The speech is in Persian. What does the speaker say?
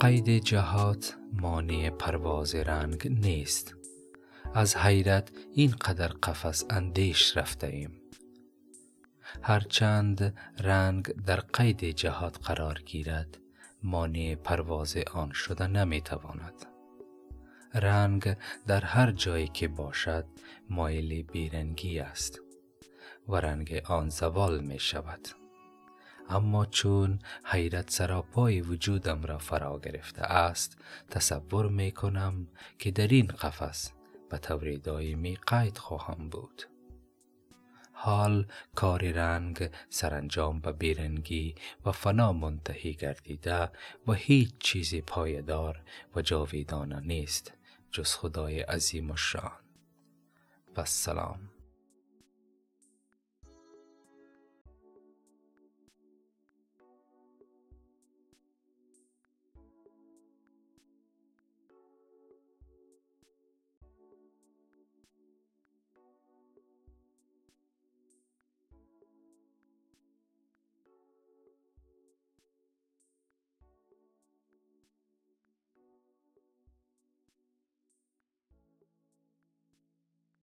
قید جهات مانع پرواز رنگ نیست. از حیرت این قدر قفس اندیش رفته ایم هرچند رنگ در قید جهات قرار گیرد مانع پرواز آن شده نمی تواند رنگ در هر جایی که باشد مایل بیرنگی است و رنگ آن زوال می شود اما چون حیرت سراپای وجودم را فرا گرفته است تصور می کنم که در این قفس به طور دائمی قید خواهم بود. حال کار رنگ سرانجام به بیرنگی و فنا منتهی گردیده و هیچ چیزی پایدار و جاویدانه نیست جز خدای عظیم و شان. و السلام